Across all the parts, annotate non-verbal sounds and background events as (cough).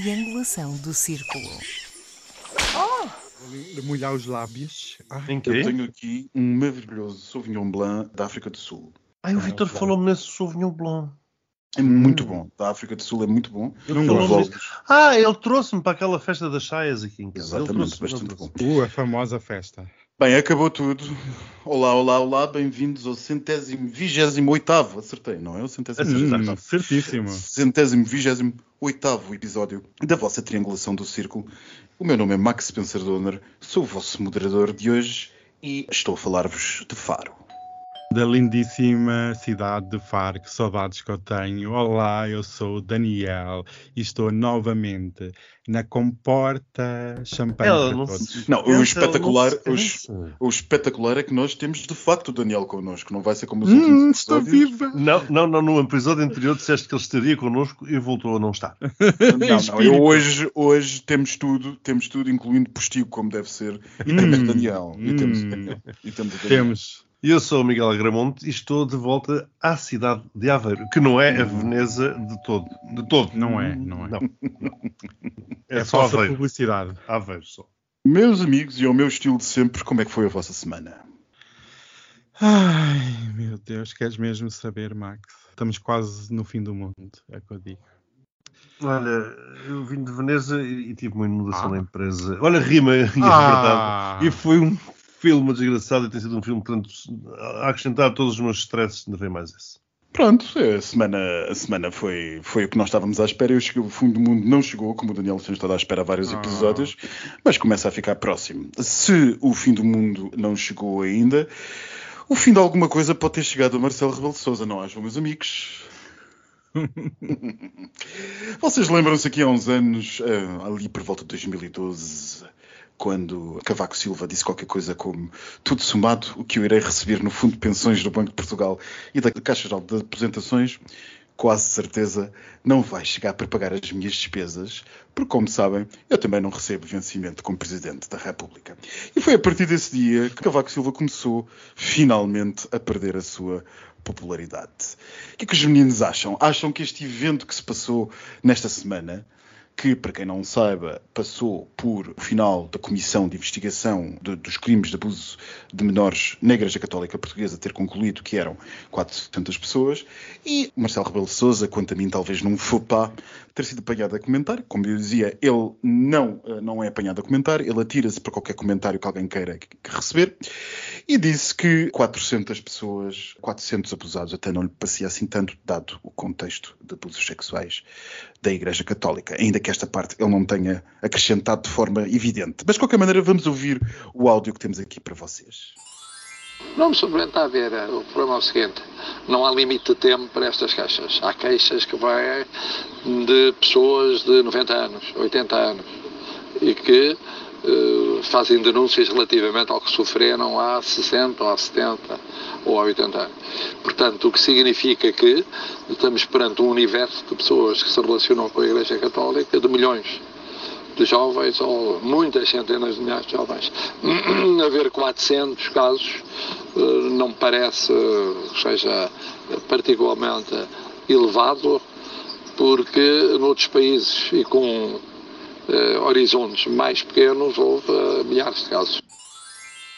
triangulação do círculo. De molhar os lábios. Ah, Em Eu quê? tenho aqui um maravilhoso Sauvignon Blanc da África do Sul. Ai, o Vitor claro. falou-me nesse Sauvignon Blanc. É muito bom. Da África do Sul é muito bom. Ele. Ah, ele trouxe-me para aquela festa das saias aqui em casa. Exatamente, bastante bom. uh, a famosa festa. Bem, acabou tudo. Olá, olá, olá, bem-vindos ao centésimo, vigésimo oitavo, acertei, não é? O centésimo, Hum, certíssimo. centésimo, vigésimo oitavo episódio da vossa triangulação do círculo. O meu nome é Max Spencer Donner, sou o vosso moderador de hoje e estou a falar-vos de Faro. Da lindíssima cidade de Faro, que saudades que eu tenho. Olá, eu sou o Daniel e estou novamente na comporta champanhe Ela para não todos. Não, o espetacular- cansa. O espetacular é que nós temos de facto o Daniel connosco, não vai ser como os Hum, últimos estou viva! Não, não, não, no episódio anterior disseste que ele estaria connosco e voltou a não estar. (laughs) Não, não, eu hoje, hoje temos tudo, temos tudo, incluindo postigo como deve ser, e temos o Daniel, e temos o hum. Daniel, e temos o Daniel. Temos. E Eu sou o Miguel Agramonte e estou de volta à cidade de Aveiro, que não é a Veneza de todo. De todo. Não é, não é. Não. (laughs) É, É, só falsa Aveiro. publicidade. Aveiro só. Meus amigos, e ao meu estilo de sempre, como é que foi a vossa semana? Ai, meu Deus, queres mesmo saber, Max? Estamos quase no fim do mundo, é o que eu digo. Olha, eu vim de Veneza e, e tive uma inundação Ah. na empresa. Olha, rima e (laughs) é Ah. verdade. E foi um filme desgraçado e tem sido um filme, portanto, a acrescentar todos os meus stresses, ainda vem mais esse. Pronto, a semana, a semana foi, foi o que nós estávamos à espera. Eu cheguei, o fundo do mundo não chegou, como o Daniel tem estado à espera há vários Ah. episódios, mas começa a ficar próximo. Se o fim do mundo não chegou ainda, o fim de alguma coisa pode ter chegado a Marcelo Rebelo de Sousa, não acham, meus amigos? (laughs) Vocês lembram-se aqui há uns anos, ah, ali por volta de 2012, quando Cavaco Silva disse qualquer coisa como tudo somado, o que eu irei receber no Fundo de Pensões do Banco de Portugal e da Caixa Geral de Aposentações, quase certeza não vai chegar para pagar as minhas despesas, porque, como sabem, eu também não recebo vencimento como Presidente da República. E foi a partir desse dia que Cavaco Silva começou finalmente a perder a sua popularidade. O que é que os meninos acham? Acham que este evento que se passou nesta semana que, para quem não saiba, passou por o final da Comissão de Investigação de- dos Crimes de Abuso de Menores na Igreja Católica Portuguesa ter concluído que eram 400 pessoas, e Marcelo Rebelo de Sousa, quanto a mim, talvez num faux ter sido apanhado a comentar. Como eu dizia, ele não, eh, não é apanhado a comentar, ele atira-se para qualquer comentário que alguém queira que- que receber, e disse que 400 pessoas, 400 abusados, até não lhe parecia assim tanto, dado o contexto de abusos sexuais da Igreja Católica, ainda que esta parte ele não tenha acrescentado de forma evidente. Mas de qualquer maneira, vamos ouvir o áudio que temos aqui para vocês. Não me surpreende a ver. O problema é o seguinte: não há limite de tempo para estas queixas. Há queixas que vêm de pessoas de 90 anos, 80 anos e que eh, fazem denúncias relativamente ao que sofreram há 60, ou há 70 ou há 80 anos. Portanto, o que significa que estamos perante um universo de pessoas que se relacionam com a Igreja Católica de milhões de jovens, ou muitas centenas de milhares de jovens. (clears throat) Haver 400 casos eh, não me parece que seja particularmente elevado, porque noutros países e com eh, horizontes mais pequenos houve eh, milhares de casos.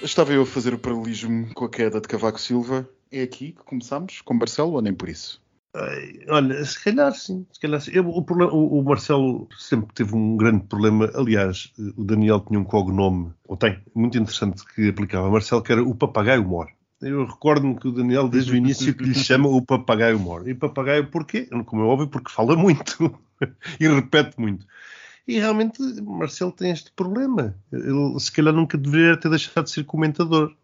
Estava eu a fazer o paralelismo com a queda de Cavaco Silva. É aqui que começamos? Com Marcelo ou nem por isso? Ai, Olha, se calhar sim. Se calhar sim. Eu- o, problema- o- o Marcelo sempre teve um grande problema. Aliás, o Daniel tinha um cognome, ou tem, muito interessante que aplicava a Marcelo, que era o papagaio mor. Eu recordo-me que o Daniel, desde o início, que lhe chama o papagaio mor. E papagaio porquê? Como é óbvio, porque fala muito (laughs) e repete muito. E realmente Marcelo tem este problema. Ele se calhar nunca deveria ter deixado de ser comentador.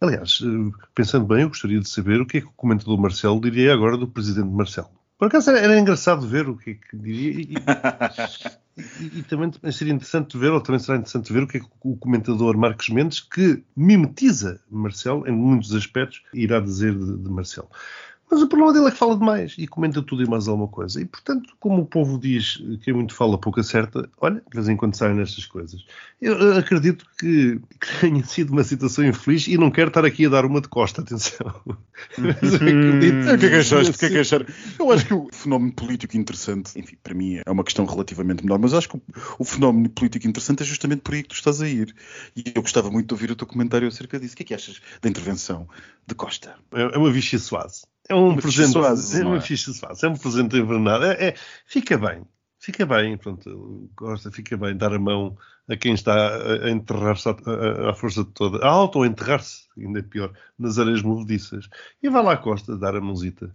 Aliás, eh, pensando bem, eu gostaria de saber o que é que o comentador Marcelo diria agora do presidente Marcelo. Por acaso era, era engraçado ver o que é que diria e, e- (laughs) e- e também seria interessante ver, ou também será interessante ver o que é que o comentador Marcos Mendes, que mimetiza Marcelo em muitos aspectos, irá dizer de, de Marcelo. Mas o problema dele é que fala demais e comenta tudo e mais alguma coisa. E, portanto, como o povo diz que muito fala, pouco acerta, olha, de vez em quando saem nestas coisas. Eu acredito que, (laughs) que tenha sido uma situação infeliz e não quero estar aqui a dar uma de costa, atenção. (laughs) Mas eu acredito. o que é que achaste? O que é que achaste? Eu acho que o fenómeno político interessante, enfim, para mim é uma questão relativamente menor, mas acho que o, o fenómeno político interessante é justamente por aí que tu estás a ir. E eu gostava muito de ouvir o teu comentário acerca disso. O que é que achas da intervenção de Costa? É, é uma vichy suave. É um presente. Suave, é uma ficha suave. É um presente envenenado. É, é, fica bem. Fica bem. Pronto, gosta, fica bem dar a mão a quem está a enterrar-se à, força de toda. A auto ou enterrar-se, ainda é pior, nas areias movediças. E vai lá à costa dar a mãozita.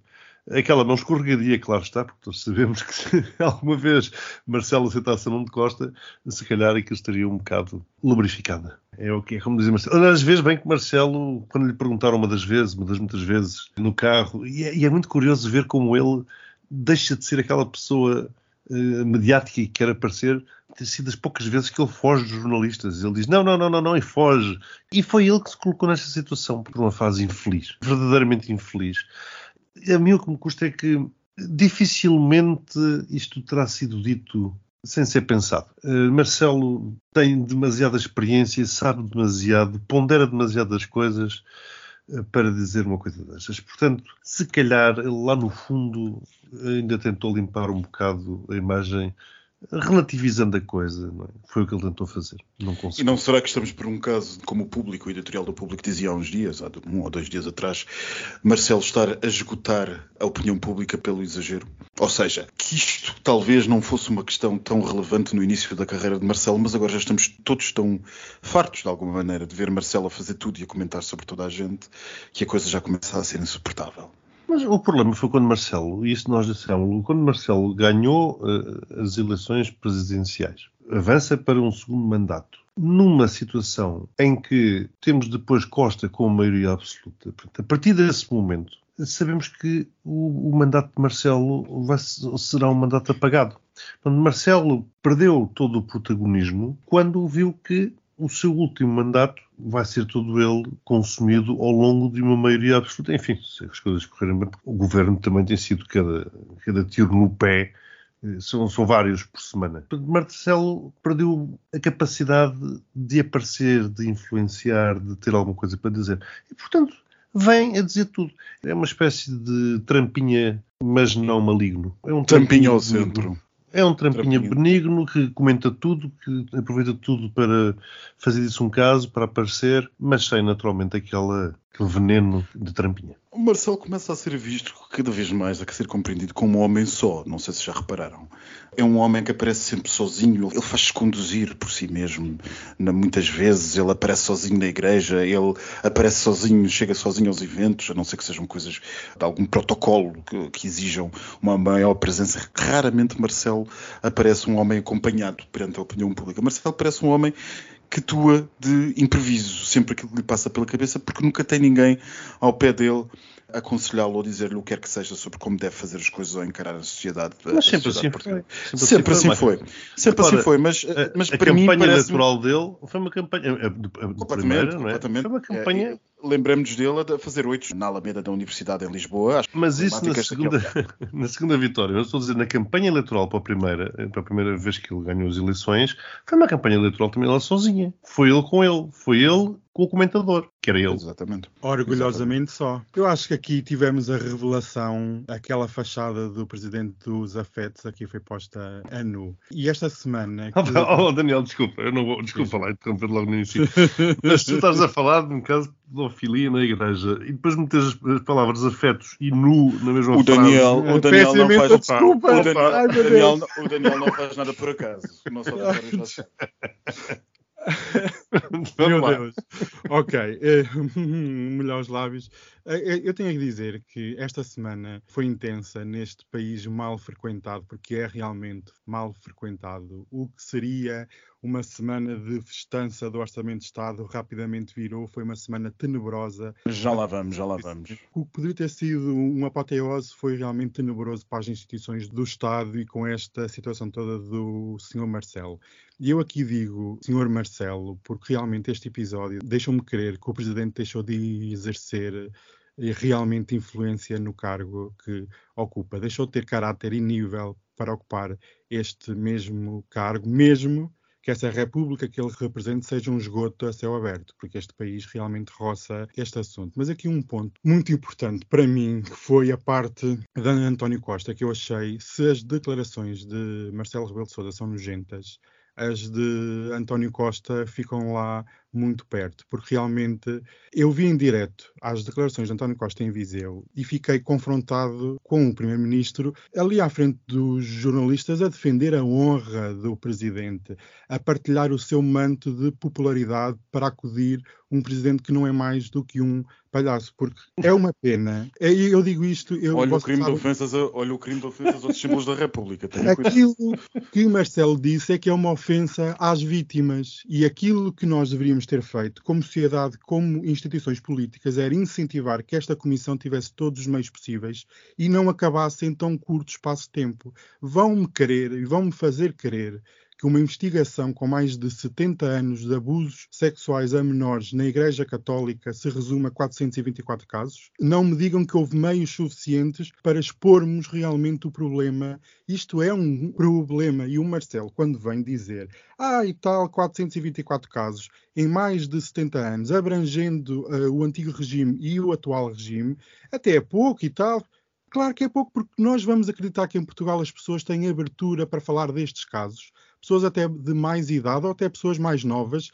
Aquela mão escorregadia, claro está, porque todos sabemos que se (laughs) alguma vez Marcelo aceitasse a mão de Costa, se calhar aquilo estaria um bocado lubrificada. É o que é, como dizia Marcelo. Às vezes, bem que Marcelo, quando lhe perguntaram uma das vezes, uma das muitas vezes, no carro, e é, e é muito curioso ver como ele deixa de ser aquela pessoa uh, mediática e quer aparecer, ter sido das poucas vezes que ele foge dos jornalistas. Ele diz não, não, não, não, não, e foge. E foi ele que se colocou nesta situação por uma fase infeliz, verdadeiramente infeliz a mim o que me custa é que dificilmente isto terá sido dito sem ser pensado. Uh, Marcelo tem demasiada experiência, sabe demasiado, pondera demasiadas coisas uh, para dizer uma coisa destas. Portanto, se calhar lá no fundo ainda tentou limpar um bocado a imagem relativizando a coisa, é? foi o que ele tentou fazer. Não e não será que estamos por um caso, como o público, o editorial do público dizia há uns dias, há um ou dois dias atrás, Marcelo estar a esgotar a opinião pública pelo exagero? Ou seja, que isto talvez não fosse uma questão tão relevante no início da carreira de Marcelo, mas agora já estamos todos tão fartos, de alguma maneira, de ver Marcelo a fazer tudo e a comentar sobre toda a gente, que a coisa já começa a ser insuportável. Mas o problema foi quando Marcelo, e isso nós dissemos, quando Marcelo ganhou uh, as eleições presidenciais, avança para um segundo mandato, numa situação em que temos depois Costa com maioria absoluta. A partir desse momento, sabemos que o, o mandato de Marcelo vai, será um mandato apagado. Portanto, Marcelo perdeu todo o protagonismo quando viu que o seu último mandato vai ser todo ele consumido ao longo de uma maioria absoluta. Enfim, se as coisas correrem bem, o governo também tem sido cada, cada tiro no pé, eh, são, são vários por semana. Marcelo perdeu a capacidade de aparecer, de influenciar, de ter alguma coisa para dizer. E, portanto, vem a dizer tudo. É uma espécie de trampinha, mas não maligno. É um trampinha ao centro. É um trampinha, trampinha, benigno que comenta tudo, que aproveita tudo para fazer disso um caso, para aparecer, mas sem naturalmente aquela, aquele veneno de trampinha. O Marcelo começa a ser visto cada vez mais, a ser compreendido como um homem só. Não sei se já repararam. É um homem que aparece sempre sozinho, ele faz-se conduzir por si mesmo. Muitas vezes ele aparece sozinho na igreja, ele aparece sozinho, chega sozinho aos eventos, a não ser que sejam coisas de algum protocolo que, que exijam uma maior presença. Raramente Marcelo aparece um homem acompanhado perante a opinião pública. Marcelo parece um homem que atua de improviso, sempre aquilo que lhe passa pela cabeça, porque nunca tem ninguém ao pé dele aconselhá-lo ou dizer-lhe o que quer que seja sobre como deve fazer as coisas ou encarar a sociedade. Mas sempre, assim, foi. sempre, sempre assim foi. Sempre, sempre assim foi. Mas, a, mas a para campanha mim eleitoral dele foi uma campanha. A, a, a completamente, primeira, não é? Foi uma campanha. É, lembremos dele a fazer oito na Alameda da Universidade em Lisboa. Mas isso na segunda, (laughs) na segunda vitória, eu estou a dizer, na campanha eleitoral para a, primeira, para a primeira vez que ele ganhou as eleições, foi uma campanha eleitoral também lá sozinha. Foi ele com ele. Foi ele com o comentador, que era ele. Exatamente. Orgulhosamente Exatamente. só. Eu acho que aqui tivemos a revelação, aquela fachada do presidente dos afetos aqui foi posta a nu. E esta semana. (laughs) Que... Oh, Daniel, desculpa, eu não vou, desculpa lá, interromper logo no início. Mas tu estás a falar de um caso pedofilia na igreja e depois metes as palavras afetos e nu na mesma o Daniel, frase. O Daniel não faz desculpa. O Daniel, Ai, Daniel, o Daniel não faz nada por acaso. Não só (laughs) Meu Deus. ok. (laughs) Melhor os lábios. Eh, eh, eu tenho a dizer que esta semana foi intensa neste país mal frequentado, porque é realmente mal frequentado. O que seria uma semana de festança do Orçamento de Estado rapidamente virou. Foi uma semana tenebrosa. Já lá vamos, já lá vamos. O que poderia ter sido uma apoteose foi realmente tenebroso para as instituições do Estado e com esta situação toda do Sr. Marcelo. E eu aqui digo, Sr. Marcelo, porque realmente este episódio deixou-me crer que o Presidente deixou de exercer realmente influência no cargo que ocupa. Deixou de ter caráter e nível para ocupar este mesmo cargo, mesmo que essa república que ele represente seja um esgoto a céu aberto, porque este país realmente roça este assunto. Mas aqui um ponto muito importante para mim, que foi a parte de António Costa, que eu achei, se as declarações de Marcelo Rebelo de Sousa são nojentas, as de António Costa ficam lá muito perto, porque realmente eu vi em direto as declarações de António Costa em Viseu e fiquei confrontado com o Primeiro-Ministro ali à frente dos jornalistas a defender a honra do Presidente, a partilhar o seu manto de popularidade para acudir um Presidente que não é mais do que um palhaço, porque é uma pena. É, eu digo isto. Eu olha, o crime de ofensas a, olha o crime de ofensas aos símbolos da República. Aquilo que o Marcelo disse é que é uma ofensa às vítimas e aquilo que nós deveríamos devíamos ter feito, como sociedade, como instituições políticas, era incentivar que esta comissão tivesse todos os meios possíveis e não acabasse em tão curto espaço de tempo. Vão-me querer e vão-me fazer querer que uma investigação com mais de 70 anos de abusos sexuais a menores na Igreja Católica se resume a 424 casos. Não me digam que houve meios suficientes para expormos realmente o problema. Isto é um problema. E o Marcelo, quando vem dizer, ah, e tal, 424 casos em mais de 70 anos, abrangendo uh, o antigo regime e o atual regime, até é pouco e tal. Claro que é pouco, porque nós vamos acreditar que em Portugal as pessoas têm abertura para falar destes casos pessoas até de mais idade ou até pessoas mais novas.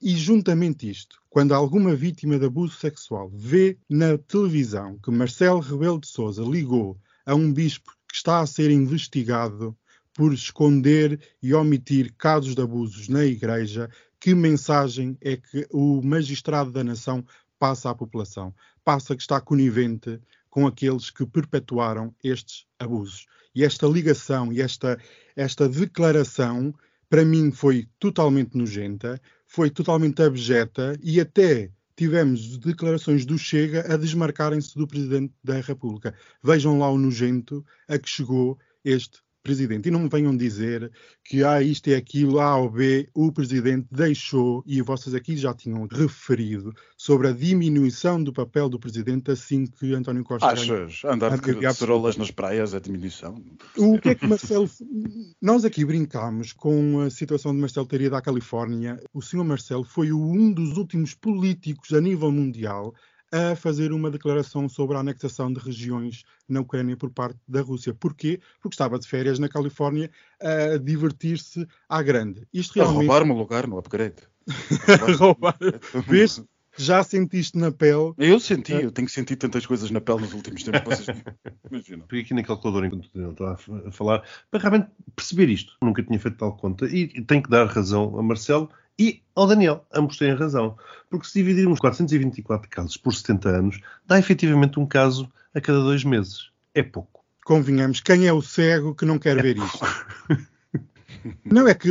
E juntamente isto, quando alguma vítima de abuso sexual vê na televisão que Marcelo Rebelo de Sousa ligou a um bispo que está a ser investigado por esconder e omitir casos de abusos na igreja, que mensagem é que o magistrado da nação passa à população? Passa que está conivente com aqueles que perpetuaram estes abusos. E esta ligação e esta, esta declaração, para mim, foi totalmente nojenta, foi totalmente abjeta e até tivemos declarações do Chega a desmarcarem-se do Presidente da República. Vejam lá o nojento a que chegou este presidente. E não me venham dizer que ah, isto é aquilo, A ou B, o presidente deixou, e vocês aqui já tinham referido, sobre a diminuição do papel do presidente assim que António Costa. Achas? Andar de caçarolas nas praias é diminuição? O que é que Marcelo. Nós aqui brincámos com a situação de Marcelo ter ido à Califórnia. O senhor Marcelo foi um dos últimos políticos a nível mundial a fazer uma declaração sobre a anexação de regiões na Ucrânia por parte da Rússia. Porquê? Porque estava de férias na Califórnia a divertir-se à grande. Isto realmente... A roubar-me o lugar no upgrade. (laughs) roubar. Vês? Já sentiste na pele? Eu senti, eu tenho sentido tantas coisas na pele nos últimos tempos. Vocês imaginam. Peguei aqui na calculadora enquanto estava a falar para realmente perceber isto. Nunca tinha feito tal conta e tenho que dar razão a Marcelo e ao Daniel. Ambos têm razão. Porque se dividirmos 424 casos por 70 anos, dá efetivamente um caso a cada dois meses. É pouco. Convenhamos, quem é o cego que não quer é ver isto? Não, é que,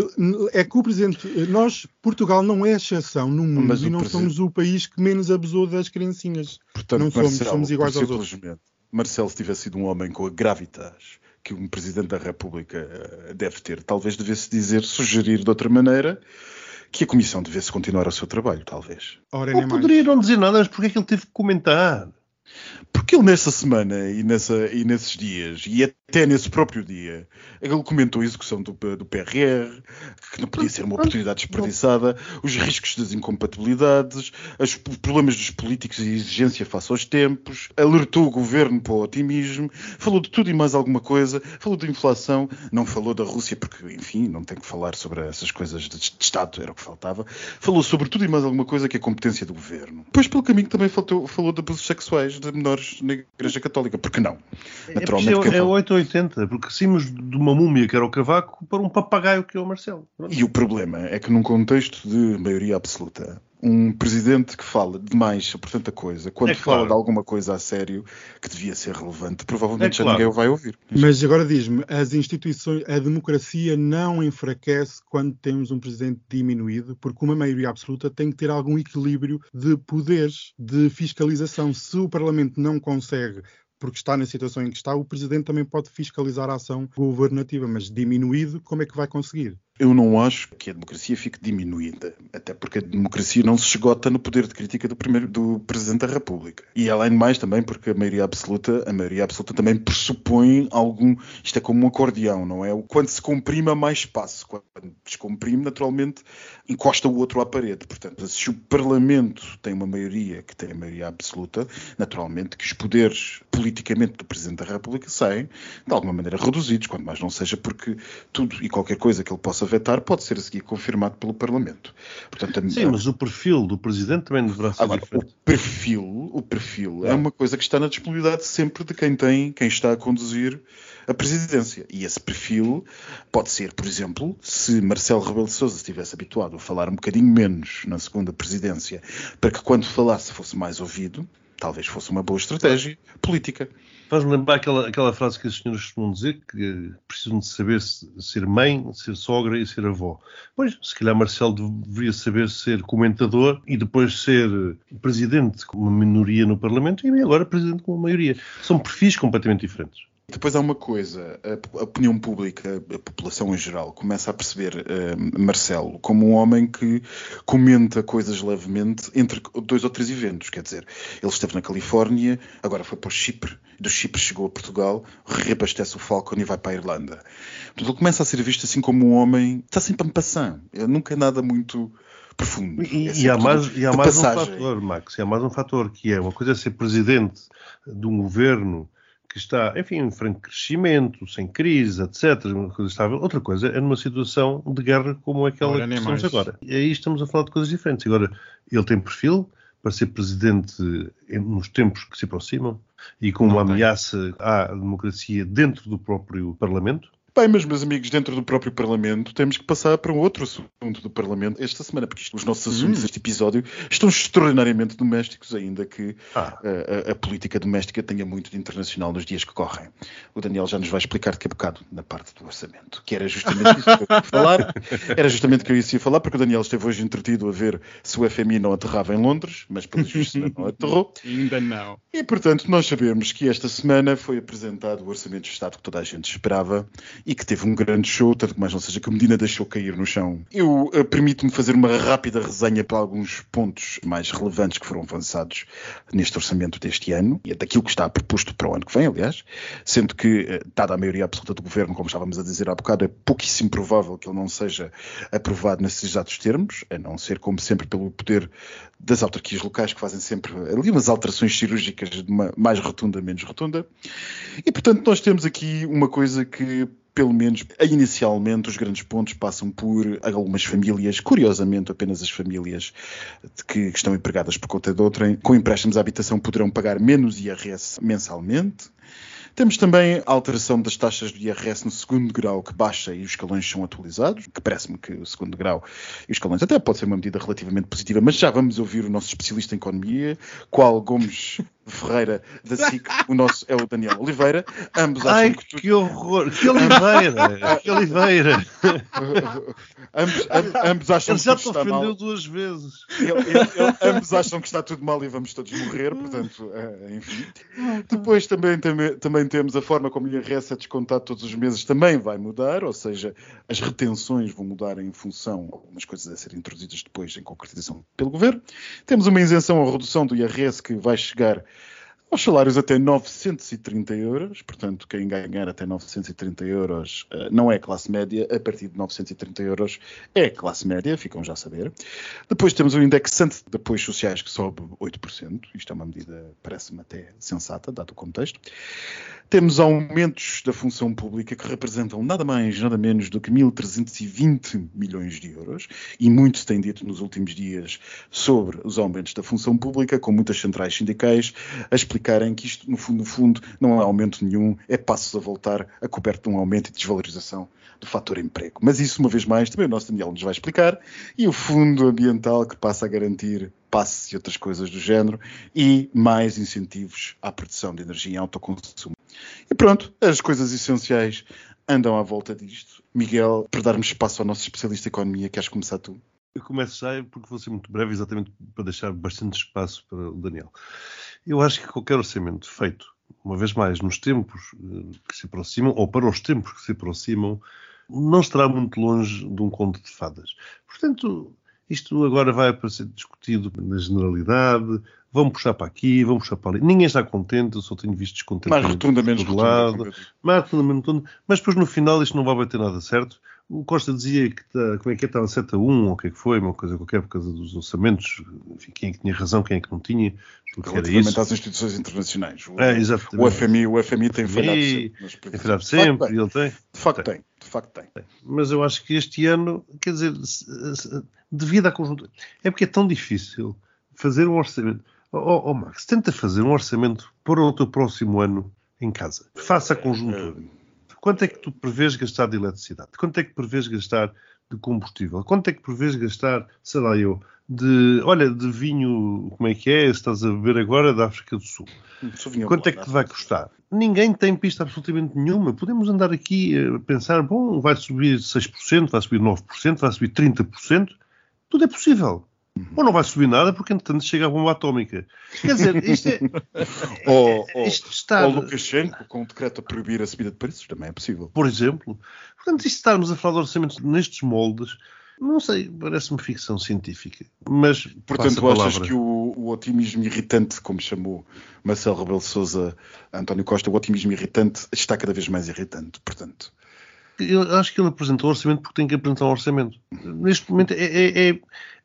é que o Presidente. Nós, Portugal, não é exceção no mundo Mas e não somos o país que menos abusou das criancinhas. Portanto, não somos, Marcelo, somos iguais aos outros. Marcelo, se tivesse sido um homem com a gravitas que um Presidente da República eh, deve ter, talvez devesse dizer, sugerir de outra maneira que a Comissão devesse continuar o seu trabalho, talvez. Ora, Ou poderia mais. não dizer nada, mas porquê é que ele teve que comentar? Porque ele nessa semana e, nessa, e nesses dias, e até nesse próprio dia, ele comentou a execução do, do PRR, que não podia ser uma oportunidade desperdiçada, os riscos das incompatibilidades, os problemas dos políticos e a exigência face aos tempos, alertou o governo para o otimismo, falou de tudo e mais alguma coisa, falou da inflação, não falou da Rússia, porque, enfim, não tem que falar sobre essas coisas de, de Estado, era o que faltava, falou sobre tudo e mais alguma coisa que é competência do governo. Depois, pelo caminho, também faltou, falou de abusos sexuais de menores na Igreja Católica, porque não? Naturalmente. É, é, é 8 180, porque saímos de uma múmia que era o Cavaco para um papagaio que é o Marcelo. Pronto. E o problema é que num contexto de maioria absoluta, um presidente que fala demais sobre tanta coisa, quando é claro. fala de alguma coisa a sério que devia ser relevante, provavelmente é claro. já ninguém o vai ouvir. Mas agora diz-me, as instituições, a democracia não enfraquece quando temos um presidente diminuído, porque uma maioria absoluta tem que ter algum equilíbrio de poderes, de fiscalização. Se o Parlamento não consegue porque está na situação em que está, o Presidente também pode fiscalizar a ação governativa, mas diminuído, como é que vai conseguir? Eu não acho que a democracia fique diminuída, até porque a democracia não se esgota no poder de crítica do, primeiro, do Presidente da República. E além de mais também porque a maioria absoluta, a maioria absoluta também pressupõe algum, isto é como um acordeão, não é? Quando se comprime há mais espaço, quando descomprime, naturalmente encosta o outro à parede. Portanto, se o Parlamento tem uma maioria que tem a maioria absoluta, naturalmente que os poderes politicamente do Presidente da República saem de alguma maneira reduzidos, quando mais não seja porque tudo e qualquer coisa que ele possa vetar pode ser a seguir confirmado pelo Parlamento. Portanto, Sim, a... mas o perfil do Presidente também deverá ser Agora, diferente. O perfil, o perfil é. é uma coisa que está na disponibilidade sempre de quem tem, quem está a conduzir a presidência. E esse perfil pode ser, por exemplo, se Marcelo Rebelo de Sousa estivesse habituado a falar um bocadinho menos na segunda presidência, para que quando falasse fosse mais ouvido, talvez fosse uma boa estratégia política. Faz-me lembrar aquela, aquela frase que os senhores costumam dizer, que precisam de saber ser mãe, ser sogra e ser avó. Pois, se calhar Marcelo deveria saber ser comentador e depois ser presidente com uma minoria no Parlamento e agora presidente com uma maioria. São perfis completamente diferentes. Depois há uma coisa, a opinião pública, a população em geral, começa a perceber uh, Marcelo como um homem que comenta coisas levemente entre dois ou três eventos. Quer dizer, ele esteve na Califórnia, agora foi para o Chipre, do Chipre chegou a Portugal, reabastece o Falcon e vai para a Irlanda. Portanto, ele começa a ser visto assim como um homem, está sempre a passar. Nunca é nada muito profundo. E, é e há mais, e há mais um fator, Max, e há mais um fator que é uma coisa é ser presidente de um governo que está, enfim, em franco crescimento, sem crise, etc., uma coisa estável. Outra coisa é numa situação de guerra como aquela agora, que estamos agora. E aí estamos a falar de coisas diferentes. Agora, ele tem perfil para ser presidente nos tempos que se aproximam e com uma ameaça à democracia dentro do próprio Parlamento? Bem, mas meus amigos, dentro do próprio Parlamento, temos que passar para um outro assunto do Parlamento esta semana, porque isto, os nossos assuntos hum. deste episódio estão extraordinariamente domésticos, ainda que ah. a, a, a, política doméstica tenha muito de internacional nos dias que correm. O Daniel já nos vai explicar daqui a bocado na parte do orçamento, que era justamente isso que eu ia falar. (laughs) Era justamente o que eu ia falar, porque o Daniel esteve hoje entretido a ver se o FMI não aterrava em Londres, mas pelo visto não (laughs) aterrou. Ainda não. E portanto, nós sabemos que esta semana foi apresentado o orçamento de Estado que toda a gente esperava e que teve um grande show, tanto mais não seja que a Medina deixou cair no chão. Eu uh, permito-me fazer uma rápida resenha para alguns pontos mais relevantes que foram avançados neste orçamento deste ano e daquilo que está proposto para o ano que vem, aliás, sendo que, uh, dada a maioria absoluta do governo, como estávamos a dizer há bocado, é pouquíssimo provável que ele não seja aprovado nesses exatos termos, a não ser, como sempre, pelo poder das autarquias locais que fazem sempre ali umas alterações cirúrgicas de uma mais rotunda, menos rotunda. E, portanto, nós temos aqui uma coisa que pelo menos inicialmente, os grandes pontos passam por algumas famílias, curiosamente, apenas as famílias que estão empregadas por conta de outrem, com empréstimos à habitação poderão pagar menos IRS mensalmente. Temos também a alteração das taxas do IRS no segundo grau, que baixa e os escalões são atualizados, que parece-me que o segundo grau e os escalões até pode ser uma medida relativamente positiva, mas já vamos ouvir o nosso especialista em economia, qual Gomes Ferreira da SIC, o nosso é o Daniel Oliveira. Ambos acham Ai, que, tu... que horror! Que Oliveira! que Oliveira! ambos, ambos acham ele já que tudo está mal. duas vezes. Ele, ele, ele, ambos acham que está tudo mal e vamos todos morrer, portanto, é, enfim. Depois também, também, também temos a forma como o IRS é descontado todos os meses também vai mudar, ou seja, as retenções vão mudar em função algumas coisas a serem introduzidas depois em concretização pelo Governo. Temos uma isenção ou redução do IRS que vai chegar aos salários até 930 euros, portanto, quem ganhar até 930 euros uh, não é classe média, a partir de 930 euros é classe média, ficam já a saber. Depois temos o indexante de apoios sociais que sobe 8%, isto é uma medida, parece-me até sensata, dado o contexto. Temos aumentos da função pública que representam nada mais, nada menos do que 1.320 milhões de euros, e muito se tem dito nos últimos dias sobre os aumentos da função pública, com muitas centrais sindicais a explicarem que isto, no fundo, no fundo não é aumento nenhum, é passos a voltar a coberto de um aumento e desvalorização do fator emprego. Mas isso, uma vez mais, também o nosso Daniel nos vai explicar, e o Fundo Ambiental que passa a garantir passes e outras coisas do género, e mais incentivos à produção de energia em autoconsumo. E pronto, as coisas essenciais andam à volta disto. Miguel, para darmos espaço ao nosso especialista em economia, queres começar tu? Eu começo já porque vou ser muito breve, exatamente para deixar bastante espaço para o Daniel. Eu acho que qualquer orçamento feito, uma vez mais, nos tempos eh, que se aproximam, ou para os tempos que se aproximam, não estará muito longe de um conto de fadas. Portanto, isto agora vai para ser discutido na generalidade, vão puxar para aqui, vão puxar para ali. Ninguém está contente, eu só tenho visto descontentamento mais rotunda, menos do lado. Mais rotunda, menos rotunda. Mas depois no final isto não vai bater nada certo. O Costa dizia que está, como é que é, estava 7 a 1, ou o que é que foi, uma coisa qualquer, por causa dos orçamentos, enfim, quem é que tinha razão, quem é que não tinha. Relativamente às instituições internacionais. O, é, o, FMI, o FMI tem falhado sempre. Tem falhado sempre, e ele tem. De facto tem. De facto tem. Mas eu acho que este ano, quer dizer, devido à conjuntura, é porque é tão difícil fazer um orçamento. Oh, oh, Max, tenta fazer um orçamento para o teu próximo ano em casa. Faça a conjuntura. Quanto é que tu prevês gastar de eletricidade? Quanto é que prevês gastar de combustível? Quanto é que prevês gastar, sei lá eu, de, olha, de vinho, como é que é, estás a beber agora da África do Sul? Quanto é que te vai custar? Ninguém tem pista absolutamente nenhuma. Podemos andar aqui a pensar, bom, vai subir 6%, vai subir 9%, vai subir 30%. Tudo é possível. Ou não vai subir nada porque, entretanto, chega a bomba atómica. Quer dizer, isto é. (laughs) ou, ou, isto está... ou Lukashenko com um decreto a proibir a subida de preços também é possível. Por exemplo. Portanto, isto estarmos a falar de orçamentos nestes moldes. Não sei, parece-me ficção científica. Mas, portanto, achas que o, o, otimismo irritante, como chamou Marcelo Rebelo Souza António Costa, o otimismo irritante está cada vez mais irritante, portanto. Eu acho que ele apresentou o orçamento porque tem que apresentar um orçamento. Neste momento é, é, é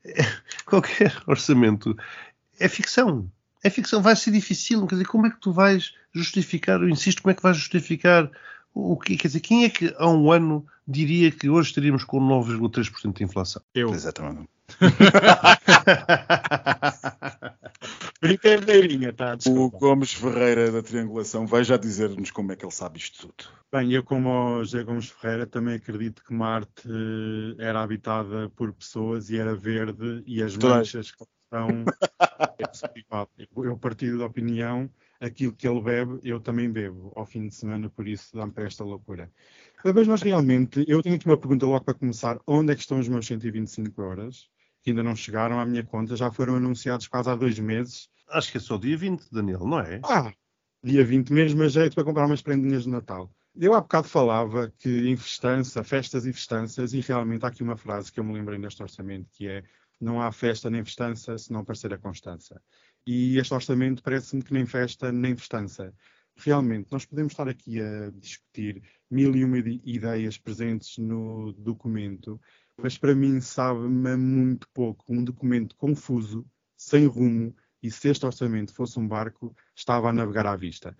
(laughs) qualquer orçamento é ficção. É ficção, vai ser difícil. Quer dizer, como é que tu vais justificar, eu insisto, como é que vais justificar o que, quer dizer, quem é que há um ano diria que hoje estaríamos com 9,3% de inflação? Eu. Exatamente. (laughs) (laughs) Brincadeirinha, tá? Desculpa. O Gomes Ferreira da Triangulação vai já dizer-nos como é que ele sabe isto tudo. Bem, eu como o José Gomes Ferreira também acredito que Marte eh, era habitada por pessoas e era verde e as manchas que estão é Eu partilho da opinião, aquilo que ele bebe, eu também bebo ao fim de semana, por isso dá-me para esta loucura. Mas, mas realmente, eu tenho aqui uma pergunta logo para começar. Onde é que estão os meus 125 euros? Que ainda não chegaram à minha conta, já foram anunciados quase há dois meses. Acho que é só dia 20, Daniel, não é? Ah, dia 20 mesmo, mas jeito para comprar umas prendinhas de Natal. Eu há bocado falava que em festança, festas e festanças, e realmente há aqui uma frase que eu me lembrei neste orçamento, que é não há festa nem festança se não parecer a constança. E este orçamento parece-me que nem festa nem festança. Realmente, nós podemos estar aqui a discutir mil e uma ideias presentes no documento, mas para mim sabe-me muito pouco. Um documento confuso, sem rumo, e se este orçamento fosse um barco, estava a navegar à vista.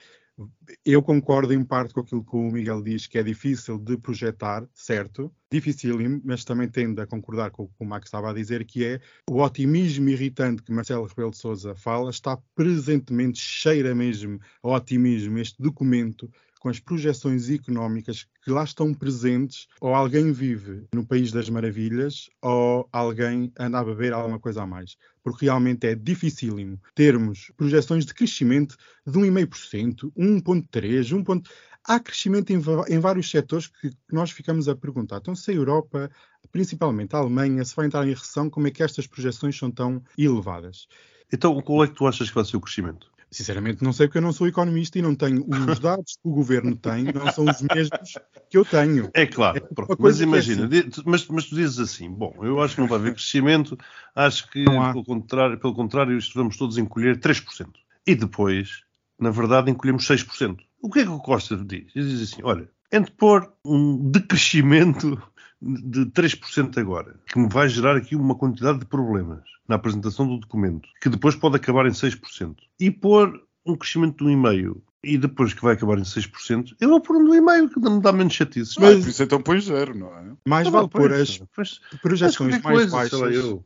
Eu concordo em parte com aquilo que o Miguel diz, que é difícil de projetar, certo? Dificílimo, mas também tendo a concordar com o que o Max estava a dizer, que é o otimismo irritante que Marcelo Rebelo de Sousa fala, está presentemente, cheira mesmo a otimismo este documento com as projeções económicas que lá estão presentes, ou alguém vive no País das Maravilhas, ou alguém anda a beber alguma coisa a mais. Porque realmente é dificílimo termos projeções de crescimento de 1,5%, 1,3%, 1, ponto... há crescimento em, em vários setores que nós ficamos a perguntar. Então, se a Europa, principalmente a Alemanha, se vai entrar em recessão, como é que estas projeções são tão elevadas? Então, qual é que tu achas que vai ser o crescimento? Sinceramente, não sei porque eu não sou economista e não tenho os dados que o governo tem, não são os mesmos que eu tenho. É claro, é mas imagina, é assim. mas, mas, tu dizes assim: bom, eu acho que não vai haver crescimento, acho que, pelo contrário, pelo contrário, vamos todos encolher 3%. E depois, na verdade, encolhemos 6%. O que é que o Costa diz? Ele diz assim: olha, entre pôr um decrescimento de 3% agora, que me vai gerar aqui uma quantidade de problemas na apresentação do documento, que depois pode acabar em 6%, e pôr um crescimento de 1,5% e depois que vai acabar em 6%, eu vou pôr um do e-mail que me dá menos chatices. Mas, mas isso então põe zero, não é? Mais vale pôr as projeções mais baixas.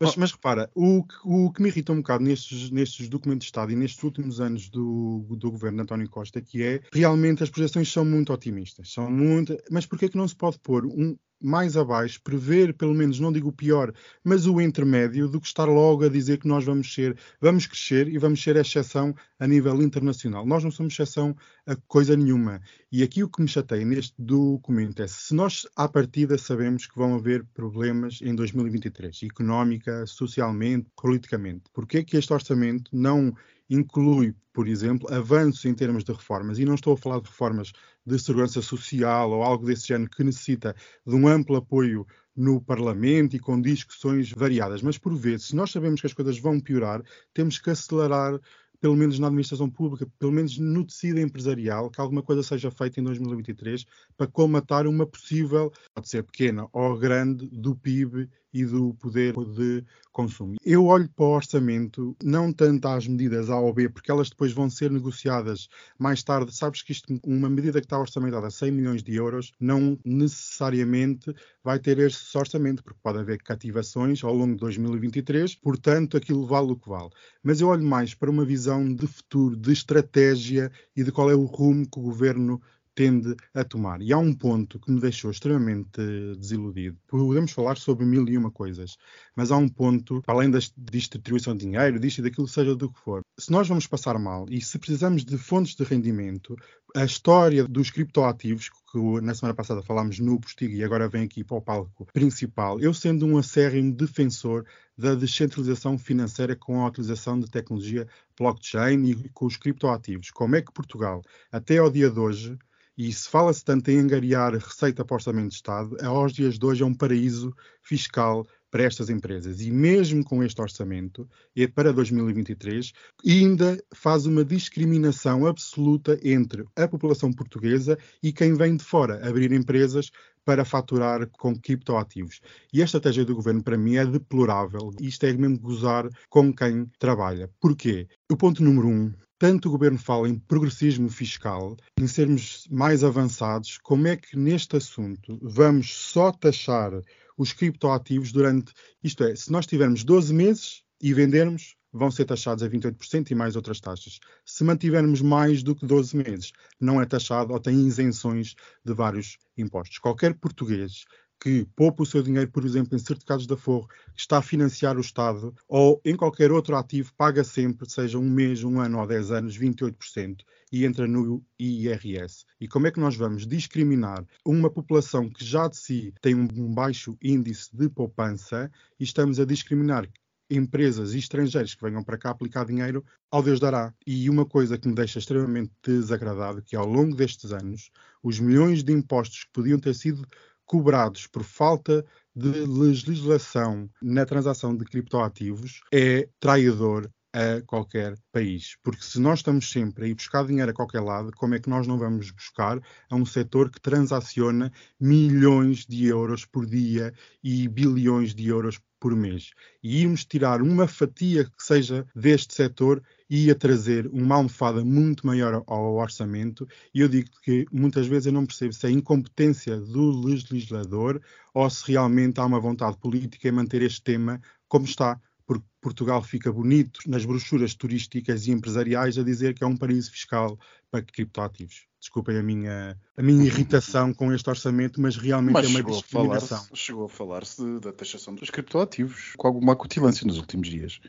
Mas, mas, repara, o, o, que me irrita um bocado nestes, nestes documentos de Estado e nestes últimos anos do, do governo de António Costa, que é realmente as projeções são muito otimistas. São muito, mas porquê que não se pode pôr um, mais abaixo, prever pelo menos, não digo o pior, mas o intermédio, do que estar logo a dizer que nós vamos ser, vamos crescer e vamos ser exceção a nível internacional. Nós não somos exceção a coisa nenhuma. E aqui o que me chateia neste documento é se nós, à partida, sabemos que vão haver problemas em 2023, económica, socialmente, politicamente, porquê que este orçamento não inclui, por exemplo, avanços em termos de reformas, e não estou a falar de reformas de segurança social ou algo desse género que necessita de um amplo apoio no Parlamento e com discussões variadas. Mas, por vezes, se nós sabemos que as coisas vão piorar, temos que acelerar pelo menos na administração pública, pelo menos no tecido empresarial, que alguma coisa seja feita em 2023 para colmatar uma possível, pode ser pequena ou grande, do PIB e do poder de consumo. Eu olho para o orçamento, não tanto às medidas A ou B, porque elas depois vão ser negociadas mais tarde. Sabes que isto, uma medida que está orçamentada a 100 milhões de euros, não necessariamente vai ter esse orçamento, porque pode haver cativações ao longo de 2023, portanto, aquilo vale o que vale. Mas eu olho mais para uma visão de futuro, de estratégia e de qual é o rumo que o governo tende a tomar. E há um ponto que me deixou extremamente desiludido. Podemos falar sobre mil e uma coisas, mas há um ponto, além da distribuição de dinheiro, disto e daquilo, seja do que for. Se nós vamos passar mal e se precisamos de fontes de rendimento, a história dos criptoativos, que na semana passada falámos no postigo e agora vem aqui para o palco principal, eu sendo um acérrimo defensor da descentralização financeira com a utilização de tecnologia blockchain e com os criptoativos. Como é que Portugal, até ao dia de hoje, e se fala-se tanto em angariar receita para o Orçamento de Estado, aos dias de hoje é um paraíso fiscal para estas empresas. E mesmo com este orçamento, é para 2023, ainda faz uma discriminação absoluta entre a população portuguesa e quem vem de fora abrir empresas para faturar com criptoativos. E a estratégia do governo, para mim, é deplorável. Isto é mesmo gozar com quem trabalha. Porquê? O ponto número um tanto o governo fala em progressismo fiscal, em sermos mais avançados, como é que neste assunto vamos só taxar os criptoativos durante. Isto é, se nós tivermos 12 meses e vendermos, vão ser taxados a 28% e mais outras taxas. Se mantivermos mais do que 12 meses, não é taxado ou tem isenções de vários impostos. Qualquer português que poupa o seu dinheiro, por exemplo, em certificados da Forro, que está a financiar o Estado, ou em qualquer outro ativo, paga sempre, seja um mês, um ano ou 10 anos, 28% e entra no IRS. E como é que nós vamos discriminar uma população que já de si tem um baixo índice de poupança e estamos a discriminar empresas e estrangeiros que venham para cá aplicar dinheiro ao Deus dará. E uma coisa que me deixa extremamente desagradável, que ao longo destes anos, os milhões de impostos que podiam ter sido cobrados por falta de legislação na transação de criptoativos é traidor a qualquer país. Porque se nós estamos sempre a ir buscar dinheiro a qualquer lado, como é que nós não vamos buscar a um setor que transaciona milhões de euros por dia e bilhões de euros por mês? E irmos tirar uma fatia que seja deste setor ia trazer uma almofada muito maior ao orçamento. E eu digo que muitas vezes eu não percebo se é incompetência do legislador ou se realmente há uma vontade política em manter este tema como está. Porque Portugal fica bonito nas brochuras turísticas e empresariais a dizer que é um paraíso fiscal para criptoativos. Desculpem a minha, a minha irritação com este orçamento, mas realmente mas é uma discriminação. chegou a falar-se da taxação dos criptoativos com alguma acutilância nos últimos dias.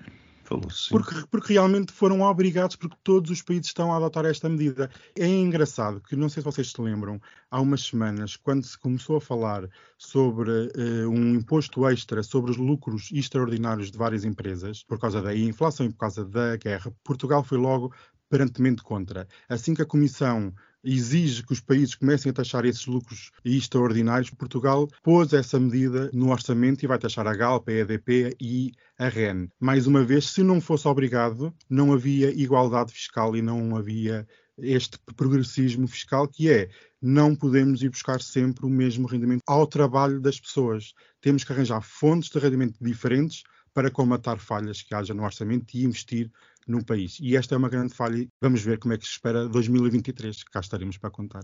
Porque, porque realmente foram obrigados, porque todos os países estão a adotar esta medida. É engraçado que, não sei se vocês se lembram, há umas semanas, quando se começou a falar sobre uh, um imposto extra sobre os lucros extraordinários de várias empresas, por causa da inflação e por causa da guerra, Portugal foi logo perantemente contra. Assim que a Comissão exige que os países comecem a taxar esses lucros extraordinários, Portugal pôs essa medida no orçamento e vai taxar a Galp, a EDP e a REN. Mais uma vez, se não fosse obrigado, não havia igualdade fiscal e não havia este progressismo fiscal que é não podemos ir buscar sempre o mesmo rendimento ao trabalho das pessoas. Temos que arranjar fontes de rendimento diferentes para comatar falhas que haja no orçamento e investir no país. E esta é uma grande falha. Vamos ver como é que se espera 2023. Cá estaremos para contar.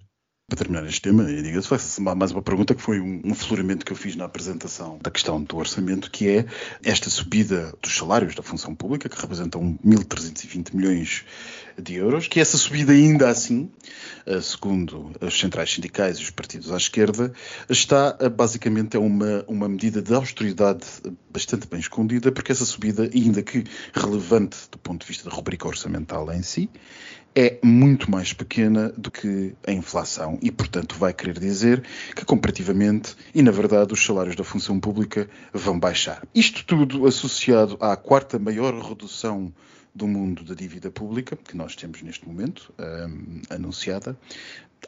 Para terminar este tema, diga-se, faço mais uma pergunta que foi um, um que eu fiz na apresentação da questão do orçamento, que é esta subida dos salários da função pública, que representam 1.320 milhões de euros, que essa subida ainda assim, eh, segundo as centrais sindicais e os partidos à esquerda, está eh, basicamente é uma, uma medida de austeridade bastante bem escondida, porque essa subida, ainda que relevante do ponto de vista da rubrica orçamental em si, é muito mais pequena do que a inflação e, portanto, vai querer dizer que, comparativamente, e na verdade, os salários da função pública vão baixar. Isto tudo associado à quarta maior redução do mundo da dívida pública, que nós temos neste momento, um, anunciada,